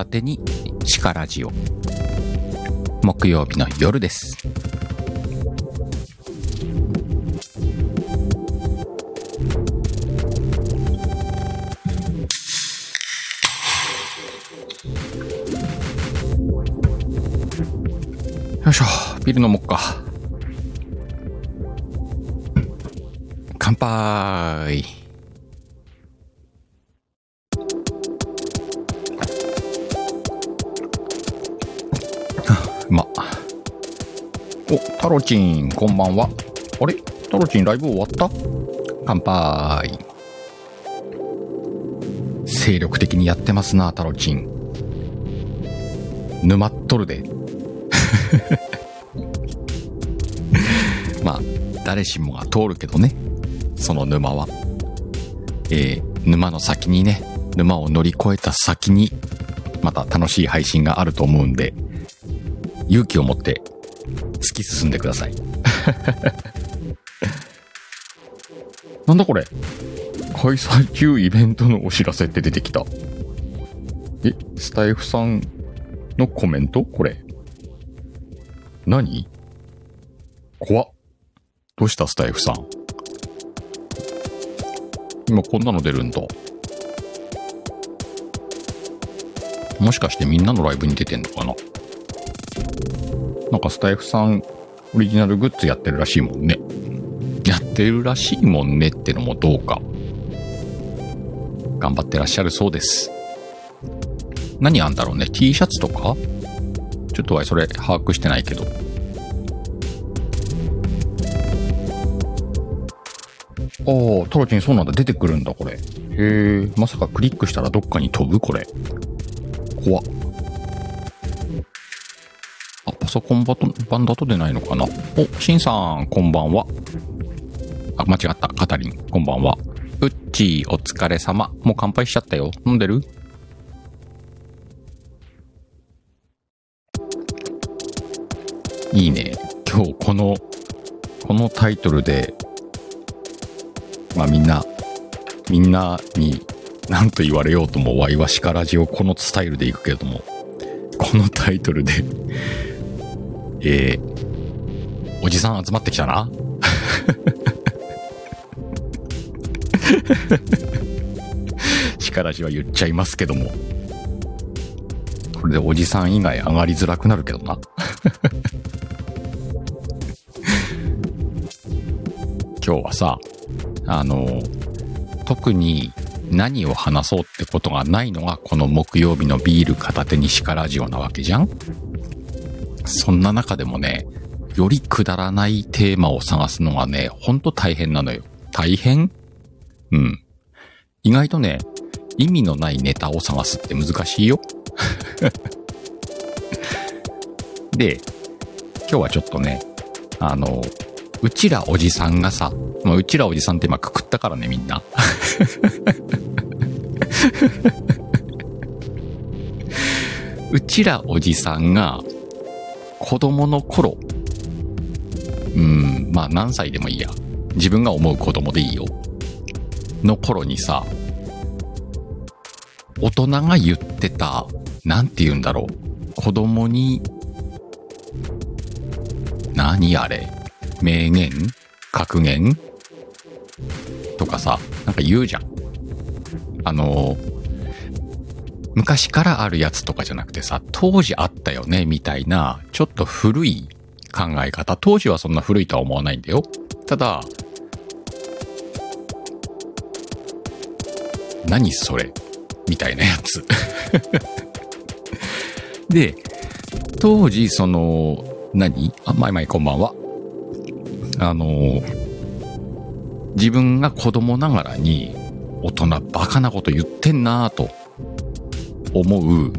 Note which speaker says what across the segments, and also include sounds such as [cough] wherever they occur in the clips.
Speaker 1: 片手に鹿ラジオ木曜日の夜です。よいしょ。ビール飲もっか。乾杯。まおタロチンこんばんは。あれ？タロチンライブ終わった？乾杯。精力的にやってますなタロチン。沼っとるで。[laughs] まあ誰しもが通るけどね。その沼は。えー、沼の先にね沼を乗り越えた先にまた楽しい配信があると思うんで勇気を持って突き進んでください。[laughs] なんだこれ。開催中イベントのお知らせって出てきた。えスタイフさんのコメント？これ。何？怖っ。どうした？スタイフさん。今こんなの出るんだ。もしかしてみんなのライブに出てんのかな？なんかスタイフさんオリジナルグッズやってるらしいもんね。やってるらしいもんねってのもどうか。頑張ってらっしゃるそうです。何あんだろうね ?T シャツとか？ちょっとはそれ把握してないけど。ああ、トロチンそうなんだ。出てくるんだ、これ。へえ、まさかクリックしたらどっかに飛ぶ？これ。怖っ。パソコン版だと出ないのかな？お、シンさん、こんばんは。あ、間違った。カタリン、こんばんは。うっちー、お疲れ様。もう乾杯しちゃったよ。飲んでる？いいね。今日この、このタイトルで、まあみんな、みんなに何と言われようとも、ワイワシカラジオこのスタイルでいくけれども、このタイトルでえー、おじさん集まってきたな。[laughs] 力じは言っちゃいますけども。これでおじさん以外上がりづらくなるけどな。[laughs] 今日はさ、あの、特に何を話そうってことがないのがこの木曜日のビール片手に鹿ラジオなわけじゃんそんな中でもね、よりくだらないテーマを探すのがね、ほんと大変なのよ。大変？うん。意外とね、意味のないネタを探すって難しいよ。[laughs] で、今日はちょっとね、あの、うちらおじさんがさ、まあ、うちらおじさんって今くくったからね、みんな。[laughs] うちらおじさんが、子供の頃、うん、まあ何歳でもいいや。自分が思う子供でいいよ。の頃にさ、大人が言ってた、なんて言うんだろう。子供に、何あれ名言格言とかさ、なんか言うじゃん。あの、昔からあるやつとかじゃなくてさ、当時あったよね、みたいな、ちょっと古い考え方。当時はそんな古いとは思わないんだよ。ただ、何それ？みたいなやつ。[laughs] で、当時、その、何？あ、まいまいこんばんは。あの、自分が子供ながらに、大人バカなこと言ってんなぁと思う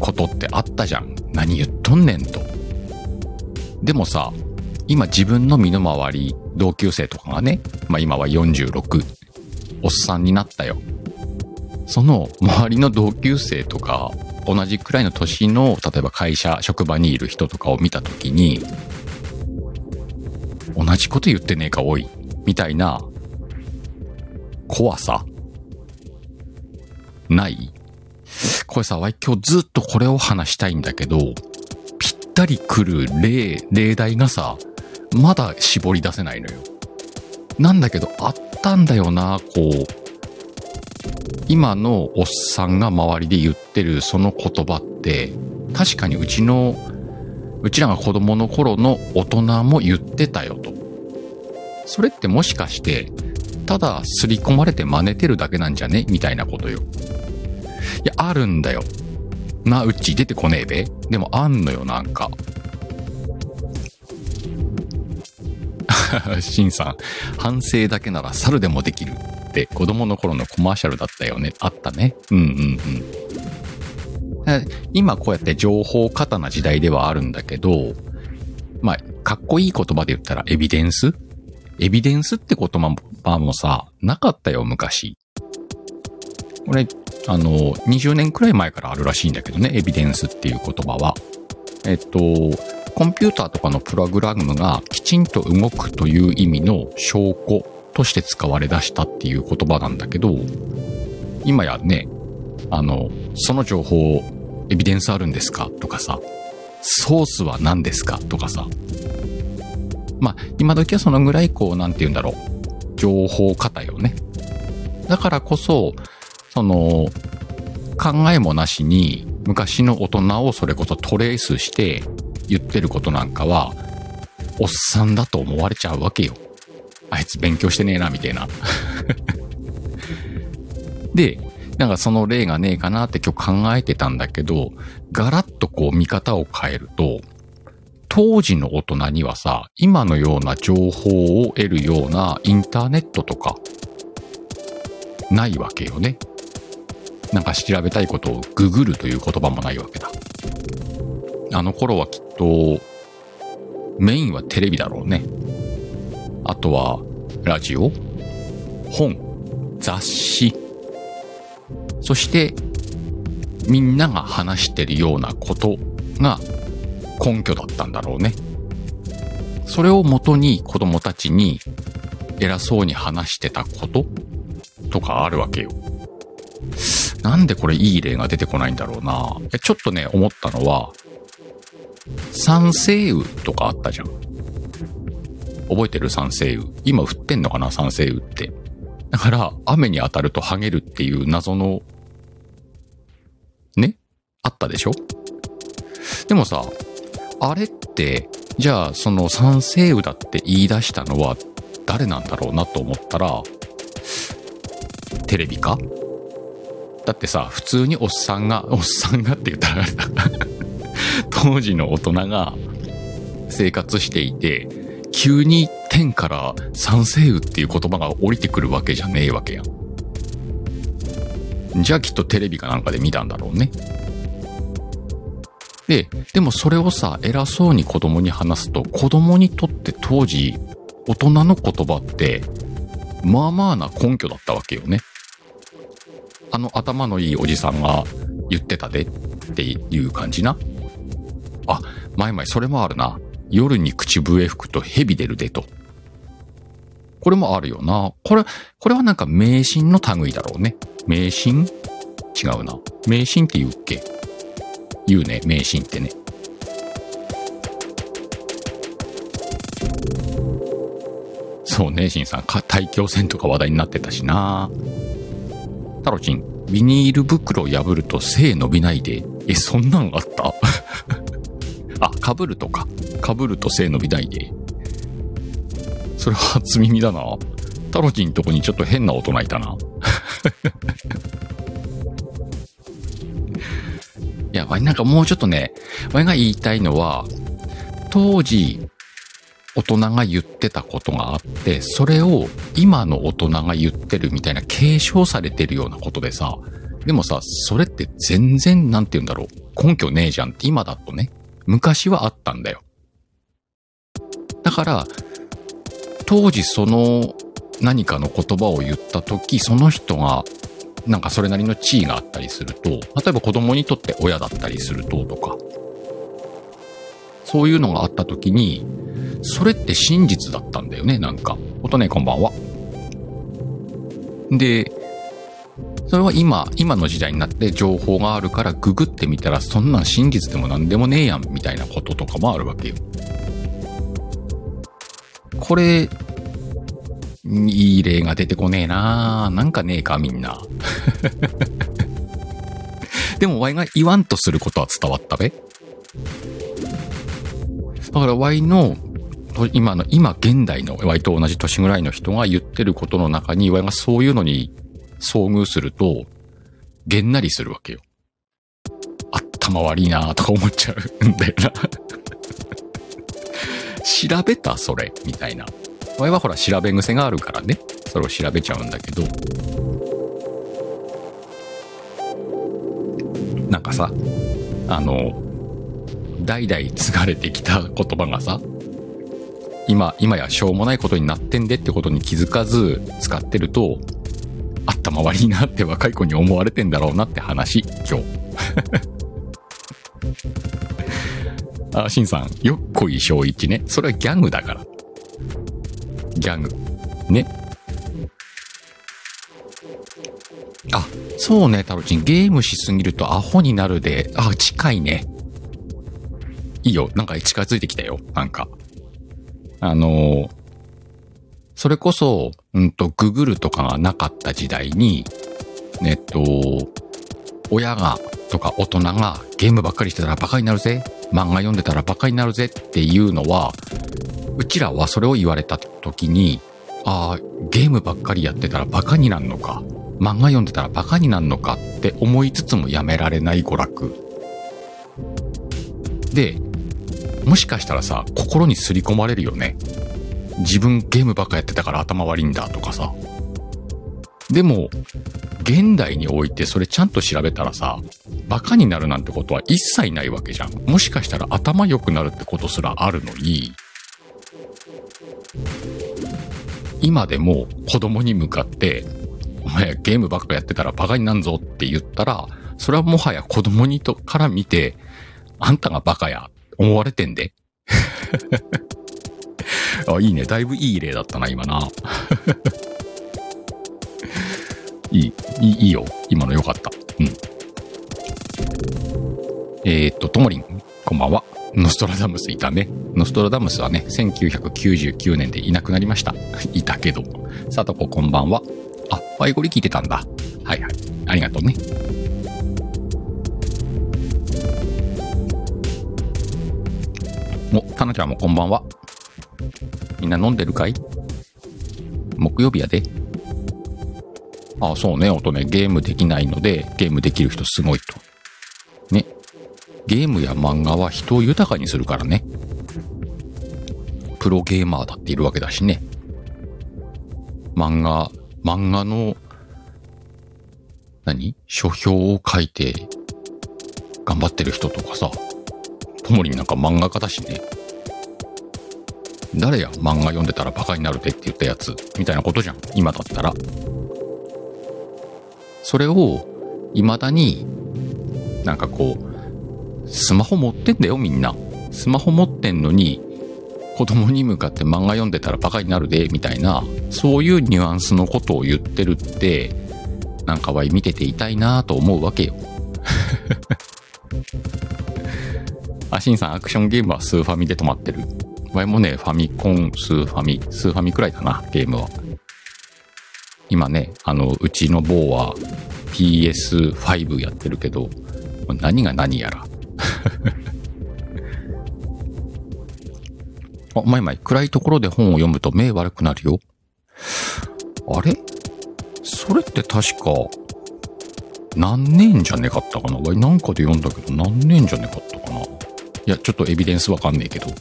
Speaker 1: ことってあったじゃん。何言っとんねんと。でもさ、今自分の身の回り、同級生とかがね、まあ今は46、おっさんになったよ。その周りの同級生とか、同じくらいの年の、例えば会社、職場にいる人とかを見たときに、同じこと言ってねえか、おい。みたいな、怖さ？ない？これさ、今日ずっとこれを話したいんだけど、ぴったり来る例、例題がさ、まだ絞り出せないのよ。なんだけど、あったんだよな、こう。今のおっさんが周りで言ってるその言葉って、確かにうちの、うちらが子供の頃の大人も言ってたよと。それってもしかして、ただ刷り込まれて真似てるだけなんじゃね？みたいなことよ。いや、あるんだよ。な、うち出てこねえべでもあんのよ、なんか。[laughs] シンさん、反省だけなら猿でもできるって子供の頃のコマーシャルだったよね。あったね。うんうんうん。今こうやって情報過多な時代ではあるんだけど、まあ、かっこいい言葉で言ったらエビデンス？エビデンスって言葉もさ、なかったよ、昔。これ、あの、20年くらい前からあるらしいんだけどね、エビデンスっていう言葉は。えっと、コンピューターとかのプログラムがきちんと動くという意味の証拠として使われ出したっていう言葉なんだけど、今やね、あの、その情報、エビデンスあるんですかとかさ、ソースは何ですかとかさ。まあ、今時はそのぐらいこう、なんて言うんだろう。情報型よね。だからこそ、その、考えもなしに、昔の大人をそれこそトレースして言ってることなんかは、おっさんだと思われちゃうわけよ。あいつ勉強してねえな、みたいな。[laughs] で、なんかその例がねえかなって今日考えてたんだけど、ガラッとこう見方を変えると、当時の大人にはさ、今のような情報を得るようなインターネットとか、ないわけよね。なんか調べたいことをググるという言葉もないわけだ。あの頃はきっと、メインはテレビだろうね。あとは、ラジオ本雑誌そして、みんなが話してるようなことが根拠だったんだろうね。それをもとに子供たちに偉そうに話してたこととかあるわけよ。なんでこれいい例が出てこないんだろうな。ちょっとね、思ったのは、三星雨とかあったじゃん。覚えてる？三星雨。今降ってんのかな？三星雨って。だから、雨に当たると剥げるっていう謎の、ね？あったでしょ？でもさ、あれって、じゃあその三星雨だって言い出したのは誰なんだろうなと思ったら、テレビか？だってさ、普通におっさんが、おっさんがって言ったら。[laughs] 当時の大人が生活していて、急に天から三星雨っていう言葉が降りてくるわけじゃねえわけやん。じゃあきっとテレビかなんかで見たんだろうね。で、でもそれをさ、偉そうに子供に話すと、子供にとって当時、大人の言葉って、まあまあな根拠だったわけよね。の頭のいいおじさんが言ってたでっていう感じな。あ、前々それもあるな。夜に口笛吹くと蛇出るでと。これもあるよな。これ、これはなんか迷信の類だろうね。迷信？違うな。迷信って言うっけ？言うね、迷信ってね。そうね、シンさん。か大気汚染とか話題になってたしな。タロチン、ビニール袋を破ると背伸びないで。え、そんなんあった？[laughs] あ、被るとか。被ると背伸びないで。それは初耳だな。タロチンとこにちょっと変な大人いたな。[laughs] いや、わいなんかもうちょっとね、わいが言いたいのは、当時、大人が言ってたことがあって、それを今の大人が言ってるみたいな継承されてるようなことでさ、でもさ、それって全然、なんて言うんだろう、根拠ねえじゃんって今だとね、昔はあったんだよ。だから、当時その何かの言葉を言った時、その人が、なんかそれなりの地位があったりすると、例えば子供にとって親だったりするととか、そういうのがあった時に、それって真実だったんだよね、なんか。音ね、こんばんは。で、それは今、今の時代になって情報があるからググってみたらそんなん真実でも何でもねえやんみたいなこととかもあるわけよ。これ、いい例が出てこねえななんかねえかみんな。[laughs] でも、ワイが言わんとすることは伝わったべだから、ワイの、今の、今現代のワイと同じ年ぐらいの人が言ってることの中に、ワイがそういうのに遭遇すると、げんなりするわけよ。頭悪いなとか思っちゃうんだよな [laughs] 調べたそれみたいな。ワイはほら調べ癖があるからね。それを調べちゃうんだけど。なんかさ、あの、代々継がれてきた言葉がさ、今、今やしょうもないことになってんでってことに気づかず使ってると、頭悪いなって若い子に思われてんだろうなって話、今日。[laughs] あ、しんさん、よっこい小一ね。それはギャグだから。ギャグ。ね。あ、そうね、タロチン。ゲームしすぎるとアホになるで、あ、近いね。いいよ。なんか近づいてきたよ。なんか。あの、それこそ、うんと、ググるとかがなかった時代に、えっと、親が、とか大人がゲームばっかりしてたらバカになるぜ。漫画読んでたらバカになるぜっていうのは、うちらはそれを言われた時に、ああ、ゲームばっかりやってたらバカになんのか。漫画読んでたらバカになんのかって思いつつもやめられない娯楽。で、もしかしたらさ、心にすり込まれるよね。自分ゲームばっかやってたから頭悪いんだとかさ。でも、現代においてそれちゃんと調べたらさ、バカになるなんてことは一切ないわけじゃん。もしかしたら頭良くなるってことすらあるのに、今でも子供に向かって、お前ゲームばっかやってたらバカになんぞって言ったら、それはもはや子供にとから見て、あんたがバカや、思われてんで。[laughs] あ、いいね。だいぶいい例だったな、今な。[laughs] いい、いい、よ。今のよかった。うん。えー、っと、ともりん、こんばんは。ノストラダムスいたね。ノストラダムスはね、1999年でいなくなりました。いたけど。さとここんばんは。あ、ワイゴリ聞いてたんだ。はいはい。ありがとうね。タナちゃんもこんばんは。みんな飲んでるかい？木曜日やで。ああ、そうね、音ね、ゲームできないので、ゲームできる人すごいと。ね。ゲームや漫画は人を豊かにするからね。プロゲーマーだっているわけだしね。漫画、漫画の、何？書評を書いて、頑張ってる人とかさ、ともりなんか漫画家だしね。誰や漫画読んでたらバカになるでって言ったやつ、みたいなことじゃん。今だったら。それを、未だに、なんかこう、スマホ持ってんだよみんな。スマホ持ってんのに、子供に向かって漫画読んでたらバカになるで、みたいな、そういうニュアンスのことを言ってるって、なんかは見てていたいなと思うわけよ。[laughs] あ、しんさん、アクションゲームはスーファミで止まってる。前もね、ファミコン、スーファミ、スーファミくらいだな、ゲームは。今ね、あの、うちの某は PS5 やってるけど、何が何やら。[laughs] あ、まいまい、暗いところで本を読むと目悪くなるよ。あれ？それって確か、何年じゃねかったかな？なんかで読んだけど何年じゃねかった？いや、ちょっとエビデンスわかんねえけど。[laughs]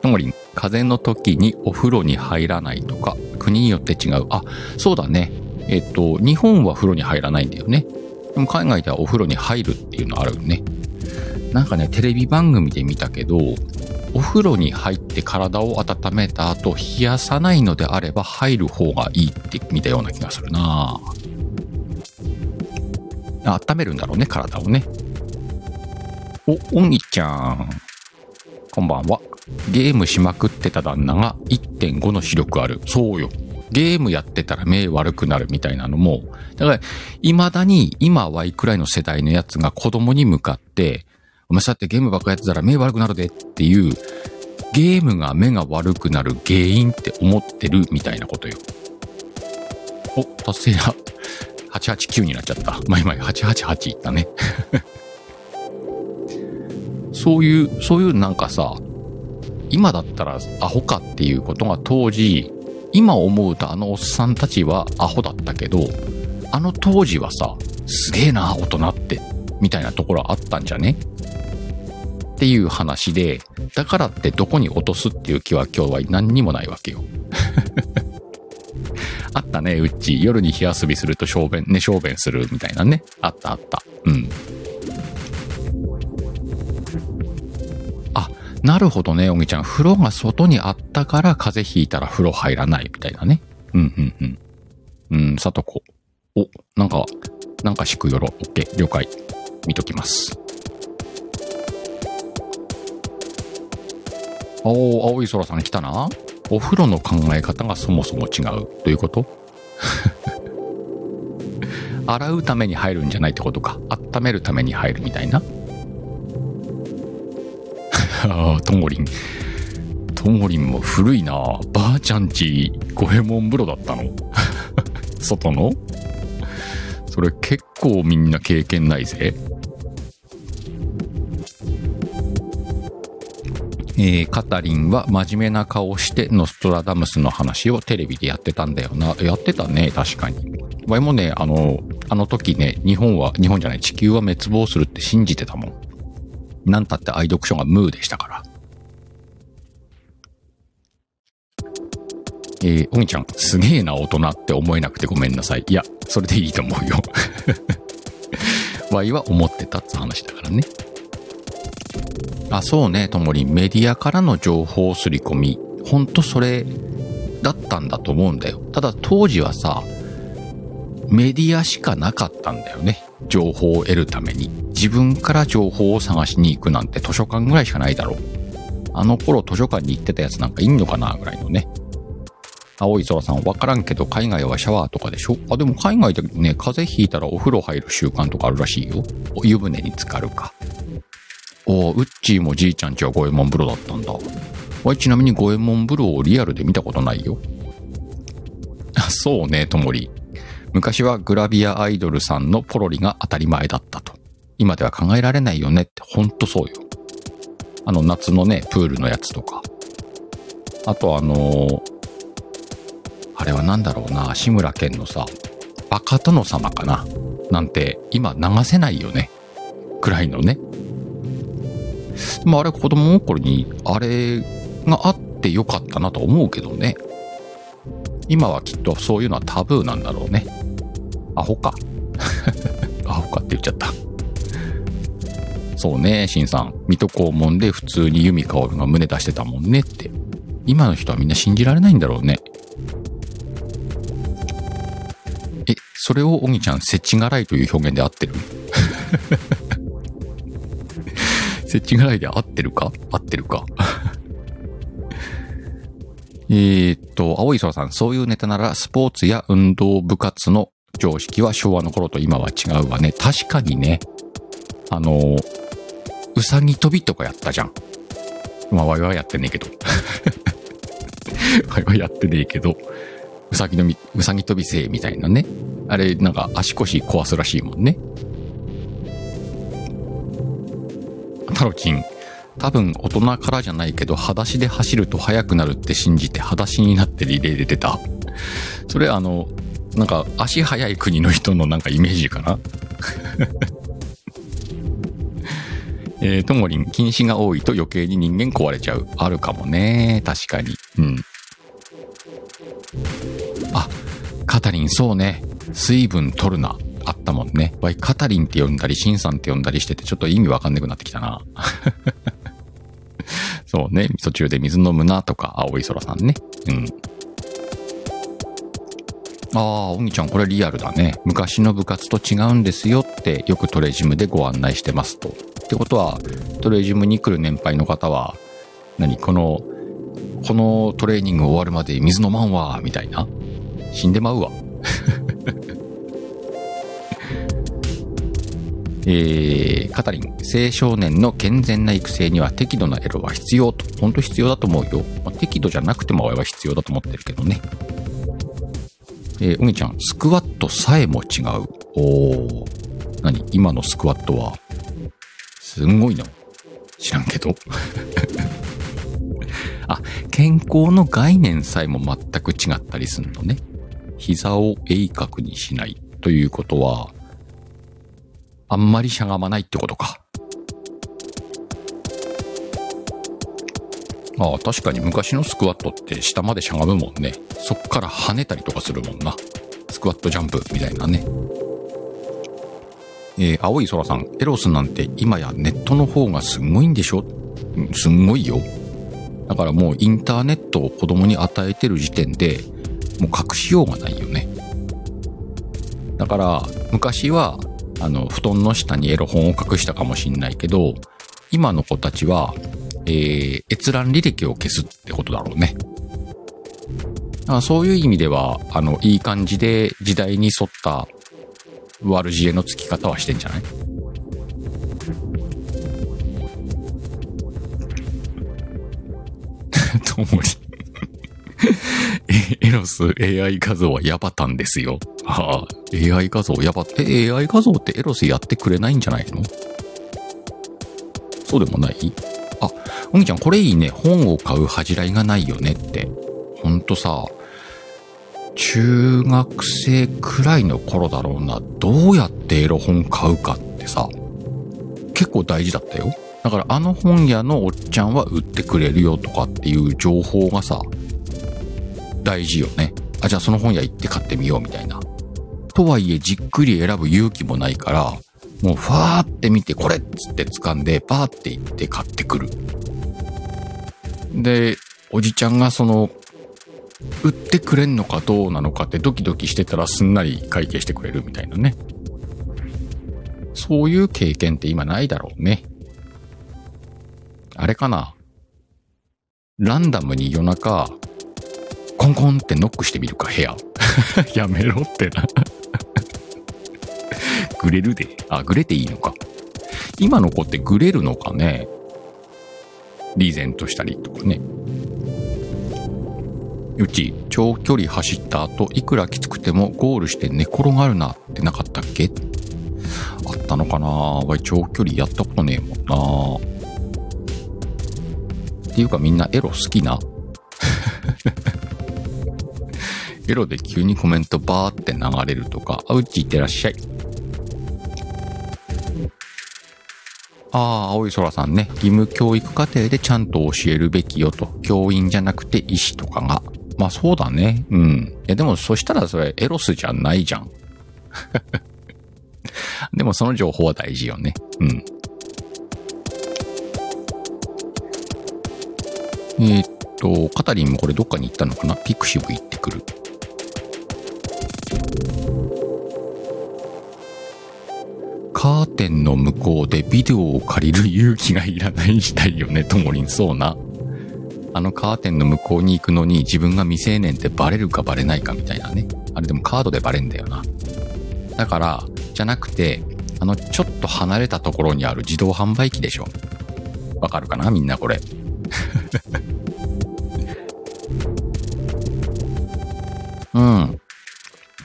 Speaker 1: ともりん、風邪の時にお風呂に入らないとか、国によって違う。あ、そうだね。えっと、日本は風呂に入らないんだよね。でも海外ではお風呂に入るっていうのあるよね。なんかね、テレビ番組で見たけど、お風呂に入って体を温めた後、冷やさないのであれば入る方がいいって見たような気がするな温めるんだろうね、体をね。お、おんぎちゃん。こんばんは。ゲームしまくってた旦那が1.5の視力ある。そうよ。ゲームやってたら目悪くなるみたいなのも、だから、未だに今 Y くらいの世代のやつが子供に向かって、お前さってゲームばっかやってたら目悪くなるでっていう、ゲームが目が悪くなる原因って思ってるみたいなことよ。お、達成だ。889になっちゃった。まいまい888いったね。そういう、そういうなんかさ、今だったらアホかっていうことが当時、今思うとあのおっさんたちはアホだったけど、あの当時はさ、すげえな、大人って、みたいなところあったんじゃね？っていう話で、だからってどこに落とすっていう気は今日は何にもないわけよ。[laughs] あったね、うっち。夜に火遊びすると小便、ね、小便するみたいなね。あったあった。うん。なるほどね、おぎちゃん。風呂が外にあったから風邪ひいたら風呂入らないみたいなね。うん、うん、うん。うん、さとこ。お、なんか、なんかしくよろ。オッケー、了解。見ときます。おー、青い空さん来たな。お風呂の考え方がそもそも違う。どういうこと？[laughs] 洗うために入るんじゃないってことか。温めるために入るみたいな。ああ、ともりん。ともりんも古いな。ばあちゃんち、五右衛門風呂だったの [laughs] 外の？それ結構みんな経験ないぜ。えーカタリンは真面目な顔してノストラダムスの話をテレビでやってたんだよな。やってたね、確かに。わいもね、あの、あの時ね、日本は、日本じゃない、地球は滅亡するって信じてたもん。なんたって愛読書がムーでしたから。えー、おぎちゃん、すげえな大人って思えなくてごめんなさい。いや、それでいいと思うよ。[laughs] わいは思ってたって話だからね。あ、そうね、ともり。メディアからの情報すり込み。ほんとそれだったんだと思うんだよ。ただ当時はさ、メディアしかなかったんだよね。情報を得るために。自分から情報を探しに行くなんて図書館ぐらいしかないだろう。あの頃図書館に行ってたやつなんかいんのかなぐらいのね。青い空さん、わからんけど海外はシャワーとかでしょ？あ、でも海外でね、風邪ひいたらお風呂入る習慣とかあるらしいよ。お湯船に浸かるか。おうっちーもじいちゃんちは五右衛門風呂だったんだ。わいちなみに五右衛門風呂をリアルで見たことないよ。あそうね、ともり。昔はグラビアアイドルさんのポロリが当たり前だったと。今では考えられないよねって、ほんとそうよ。あの夏のね、プールのやつとか。あとあのーあれはなんだろうな、志村けんのさ、バカ殿様かな？なんて今流せないよね。くらいのね。でもあれ子供の頃にあれがあってよかったなと思うけどね。今はきっとそういうのはタブーなんだろうね。アホか。[laughs] アホかって言っちゃった。そうね、シンさん。水戸黄門で普通に由美薫が胸出してたもんねって。今の人はみんな信じられないんだろうね。え、それをおぎちゃん、せちがらいという表現で合ってる？[laughs] せちがらいで合ってるか？合ってるか？[laughs] えっと、青い空さん、そういうネタならスポーツや運動部活の常識は昭和の頃と今は違うわね。確かにね。あの、うさぎ跳びとかやったじゃん。まあ、わいはやってねえけど。[laughs] わいはやってねえけど、うさぎのみ、うさぎ跳びせいみたいなね。あれ、なんか足腰壊すらしいもんね。タロチン、多分大人からじゃないけど、裸足で走ると速くなるって信じて裸足になってリレーで出た。それあの、なんか足速い国の人のなんかイメージかな？[laughs] えー、ともりん、禁止が多いと余計に人間壊れちゃう。あるかもね。確かに。うん。あ、カタリン、そうね。水分取るな。あったもんね。わい、カタリンって呼んだり、シンさんって呼んだりしてて、ちょっと意味わかんなくなってきたな。[laughs] そうね。途中で水飲むなとか、青い空さんね。うん。ああ、おぎちゃん、これリアルだね。昔の部活と違うんですよって、よくトレジムでご案内してますと。ってことは、トレジムに来る年配の方は、何この、このトレーニング終わるまで水飲まんわ、みたいな。死んでまうわ。[laughs] えー、カタリン、青少年の健全な育成には適度なエロは必要と。本当必要だと思うよ。まあ、適度じゃなくても俺は必要だと思ってるけどね。えー、おぎちゃん、スクワットさえも違う。おー。何？今のスクワットは、すんごいの知らんけど。[laughs] あ、健康の概念さえも全く違ったりすんのね。膝を鋭角にしないということは、あんまりしゃがまないってことか。ああ、確かに昔のスクワットって下までしゃがむもんね。そっから跳ねたりとかするもんな。スクワットジャンプみたいなね。えー、青い空さん、エロスなんて今やネットの方がすごいんでしょ？すんごいよ。だからもうインターネットを子供に与えてる時点で、もう隠しようがないよね。だから、昔はあの、布団の下にエロ本を隠したかもしんないけど、今の子たちは、えー、閲覧履歴を消すってことだろうね。あそういう意味では、あの、いい感じで時代に沿った悪知恵のつき方はしてんじゃない？[laughs] ともり [laughs] エロス AI 画像はヤバタンですよ。あ。あ、AI 画像ヤバ、え、AI 画像ってエロスやってくれないんじゃないの？そうでもない、おみちゃん、これいいね。本を買う恥じらいがないよねって。ほんとさ、中学生くらいの頃だろうな。どうやってエロ本買うかってさ、結構大事だったよ。だからあの本屋のおっちゃんは売ってくれるよとかっていう情報がさ、大事よね。あ、じゃあその本屋行って買ってみようみたいな。とはいえじっくり選ぶ勇気もないから、もうファーって見てこれっつって掴んでパーって行って買ってくる。で、おじちゃんがその、売ってくれんのかどうなのかってドキドキしてたらすんなり会計してくれるみたいなね。そういう経験って今ないだろうね。あれかなランダムに夜中、コンコンってノックしてみるか、部屋。[laughs] やめろってな [laughs] グレるで。あ、グレていいのか。今の子ってグレるのかねリーゼントしたりとかね。うち、長距離走った後、いくらきつくてもゴールして寝転がるなってなかったっけ？あったのかな？わい、長距離やったことねえもんなっていうかみんなエロ好きな？[laughs] エロで急にコメントバーって流れるとか、あ、うち行ってらっしゃい。ああ、青い空さんね。義務教育課程でちゃんと教えるべきよと。教員じゃなくて医師とかが。まあそうだね。うん。いやでもそしたらそれエロスじゃないじゃん。[laughs] でもその情報は大事よね。うん。えー、っと、カタリンもこれどっかに行ったのかな？ピクシブ行ってくる。カーテンの向こうでビデオを借りる勇気がいらない時代よね、ともりん。そうな。あのカーテンの向こうに行くのに自分が未成年ってバレるかバレないかみたいなね。あれでもカードでバレんだよな。だから、じゃなくて、あの、ちょっと離れたところにある自動販売機でしょ。わかるかなみんなこれ。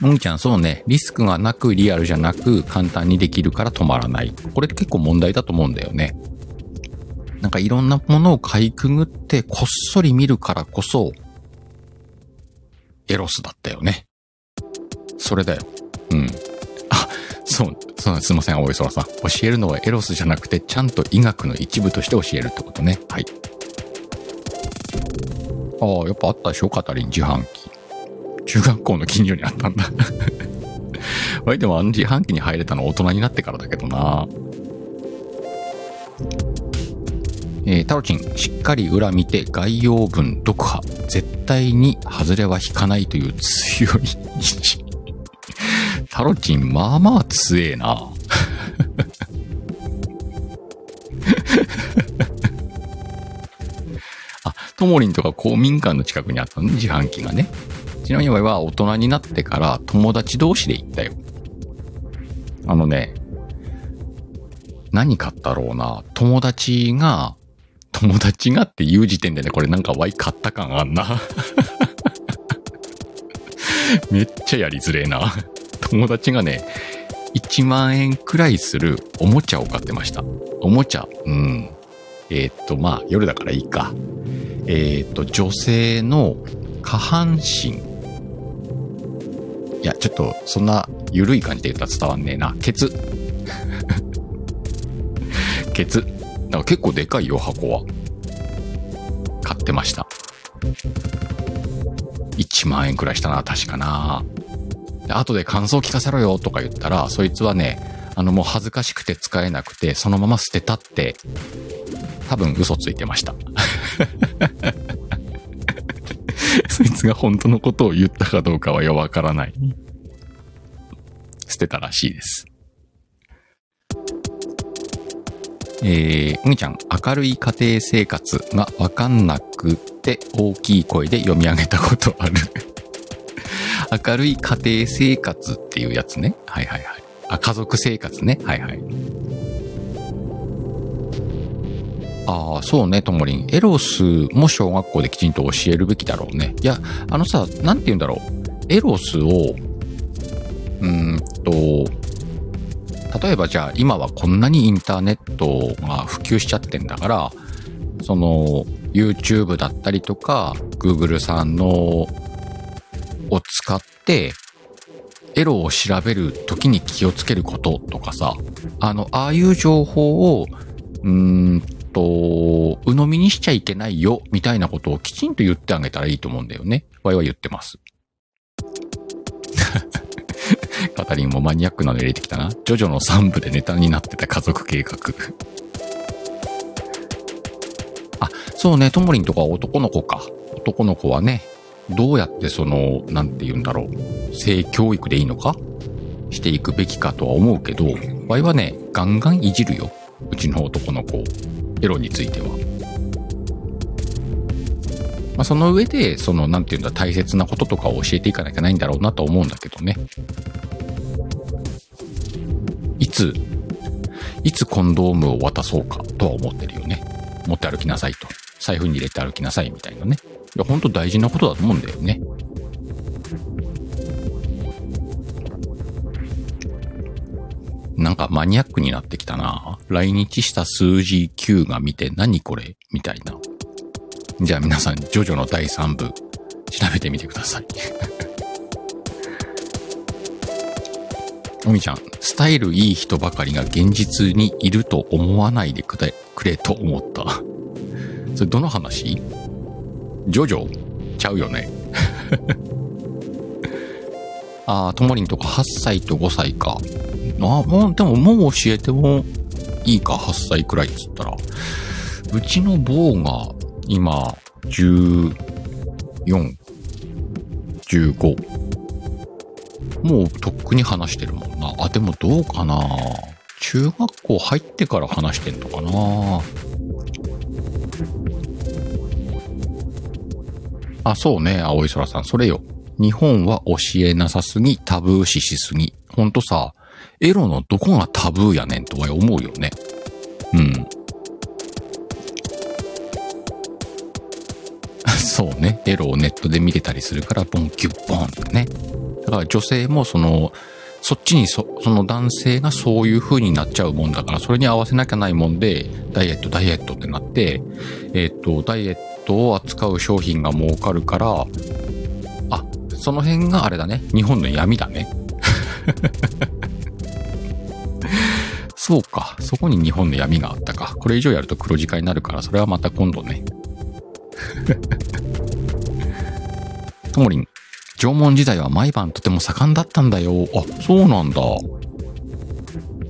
Speaker 1: もみちゃん、そうね。リスクがなくリアルじゃなく簡単にできるから止まらない。これ結構問題だと思うんだよね。なんかいろんなものをかいくぐってこっそり見るからこそ、エロスだったよね。それだよ。うん。あ、そう、そうすいません、青い空さん。教えるのはエロスじゃなくて、ちゃんと医学の一部として教えるってことね。はい。ああ、やっぱあったでしょ？カタリン自販機。中学校の近所にあったんだ [laughs] わいでもあの自販機に入れたの大人になってからだけどなえー、タロチン、しっかり裏見て概要文読破。絶対に外れは引かないという強い意志。[laughs] タロチン、まあまあ強えな。[laughs] あ、ともりんとか公民館の近くにあったのね、自販機がね。ちなみに俺は大人になってから友達同士で行ったよ。あのね、何買ったろうな。友達が、友達がって言う時点でね、これなんかワイ買った感あんな。[laughs] めっちゃやりづれえな。友達がね、1万円くらいするおもちゃを買ってました。おもちゃ。うん。えー、っと、まあ、夜だからいいか。えー、っと、女性の下半身。いや、ちょっと、そんな緩い感じで言ったら伝わんねえな。ケツ。[laughs] ケツ。だか結構でかいよ、箱は。買ってました。1万円くらいしたな、確かな。で、後で感想聞かせろよとか言ったら、そいつはね、あのもう恥ずかしくて使えなくて、そのまま捨てたって、多分嘘ついてました。[laughs] [laughs] そいつが本当のことを言ったかどうかはよわからない。捨てたらしいです。えー、うみちゃん、明るい家庭生活がわかんなくて大きい声で読み上げたことある [laughs] 明るい家庭生活っていうやつね。はいはいはい。あ、家族生活ね。はいはい。ああ、そうね、ともりん。エロスも小学校できちんと教えるべきだろうね。いや、あのさ、なんて言うんだろう。エロスを、うーんと、例えばじゃあ今はこんなにインターネットが普及しちゃってんだから、その YouTube だったりとか Google さんのを使ってエロを調べる時に気をつけることとかさ、あの、ああいう情報を、うーんと、鵜呑みにしちゃいけないよ、みたいなことをきちんと言ってあげたらいいと思うんだよね。ワイは言ってます。[laughs] カタリンもマニアックなの入れてきたな。ジョジョの3部でネタになってた家族計画。あ、そうね、ともりんとか男の子か。男の子はね、どうやってその、なんて言うんだろう、性教育でいいのか？していくべきかとは思うけど、ワイはね、ガンガンいじるよ。うちの男の子。エロについては。まあ、その上で、その、なんていうんだ、大切なこととかを教えていかなきゃないんだろうなと思うんだけどね。いつ、いつコンドームを渡そうかとは思ってるよね。持って歩きなさいと。財布に入れて歩きなさいみたいなね。いや、ほんと大事なことだと思うんだよね。なんかマニアックになってきたな。来日した数字9が見て何これ？みたいな。じゃあ皆さん、ジョジョの第3部、調べてみてください。おみちゃん、スタイルいい人ばかりが現実にいると思わないでくれくれと思った。それどの話？ジョジョちゃうよね。[laughs] ああ、ともりんとか8歳と5歳か。あもう、でももう教えてもいいか、8歳くらいっつったら。うちの坊が今、14、15。もうとっくに話してるもんな。あ、でもどうかな中学校入ってから話してんのかなあ、そうね、青い空さん。それよ。日本は教えなさすぎ、タブー視しすぎ。ほんとさ、エロのどこがタブーやねんとは思うよね。うん。[laughs] そうね。エロをネットで見てたりするから、ボンキュッボンってね。だから女性もその、そっちにそ、その男性がそういう風になっちゃうもんだから、それに合わせなきゃないもんで、ダイエット、ダイエットってなって、えっ、と、ダイエットを扱う商品が儲かるから、あ、その辺があれだね。日本の闇だね。[laughs] そうか。そこに日本の闇があったか。これ以上やると黒字化になるから、それはまた今度ね。ともりん、縄文時代は毎晩とても盛んだったんだよ。あ、そうなんだ。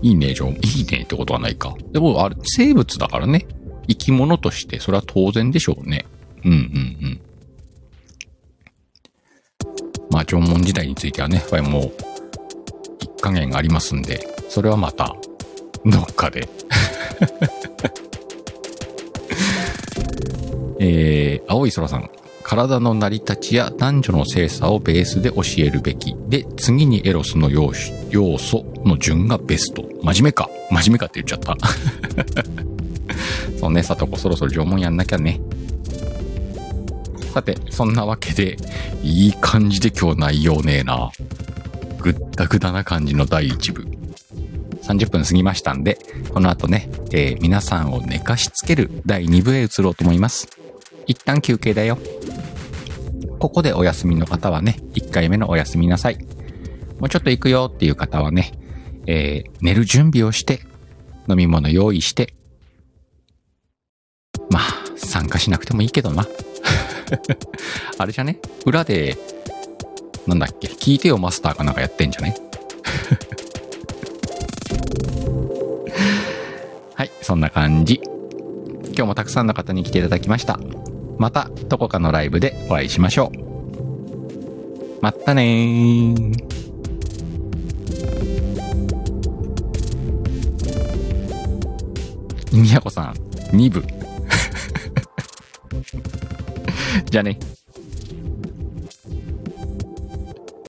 Speaker 1: いいね、縄、いいねってことはないか。でも、あれ、生物だからね。生き物として、それは当然でしょうね。うんうんうん。まあ、縄文時代についてはね、やっぱりもう、一加減がありますんで、それはまた、どっかで [laughs] えー、青い空さん。体の成り立ちや男女の性差をベースで教えるべき。で、次にエロスの要要素の順がベスト。真面目か。真面目かって言っちゃった。[laughs] そうね、さとこそろそろ縄文やんなきゃね。さて、そんなわけで、いい感じで今日内容ねえな。ぐったぐだな感じの第1部。30分過ぎましたんで、この後ね、えー、皆さんを寝かしつける第2部へ移ろうと思います。一旦休憩だよ。ここでお休みの方はね、1回目のお休みなさい。もうちょっと行くよっていう方はね、えー、寝る準備をして、飲み物用意して、まあ、参加しなくてもいいけどな。[laughs] あれじゃね？裏で、なんだっけ？聞いてよマスターかなんかやってんじゃね？そんな感じ。今日もたくさんの方に来ていただきました。またどこかのライブでお会いしましょう。まったねー。みやこさん、2部。[laughs] じゃあね。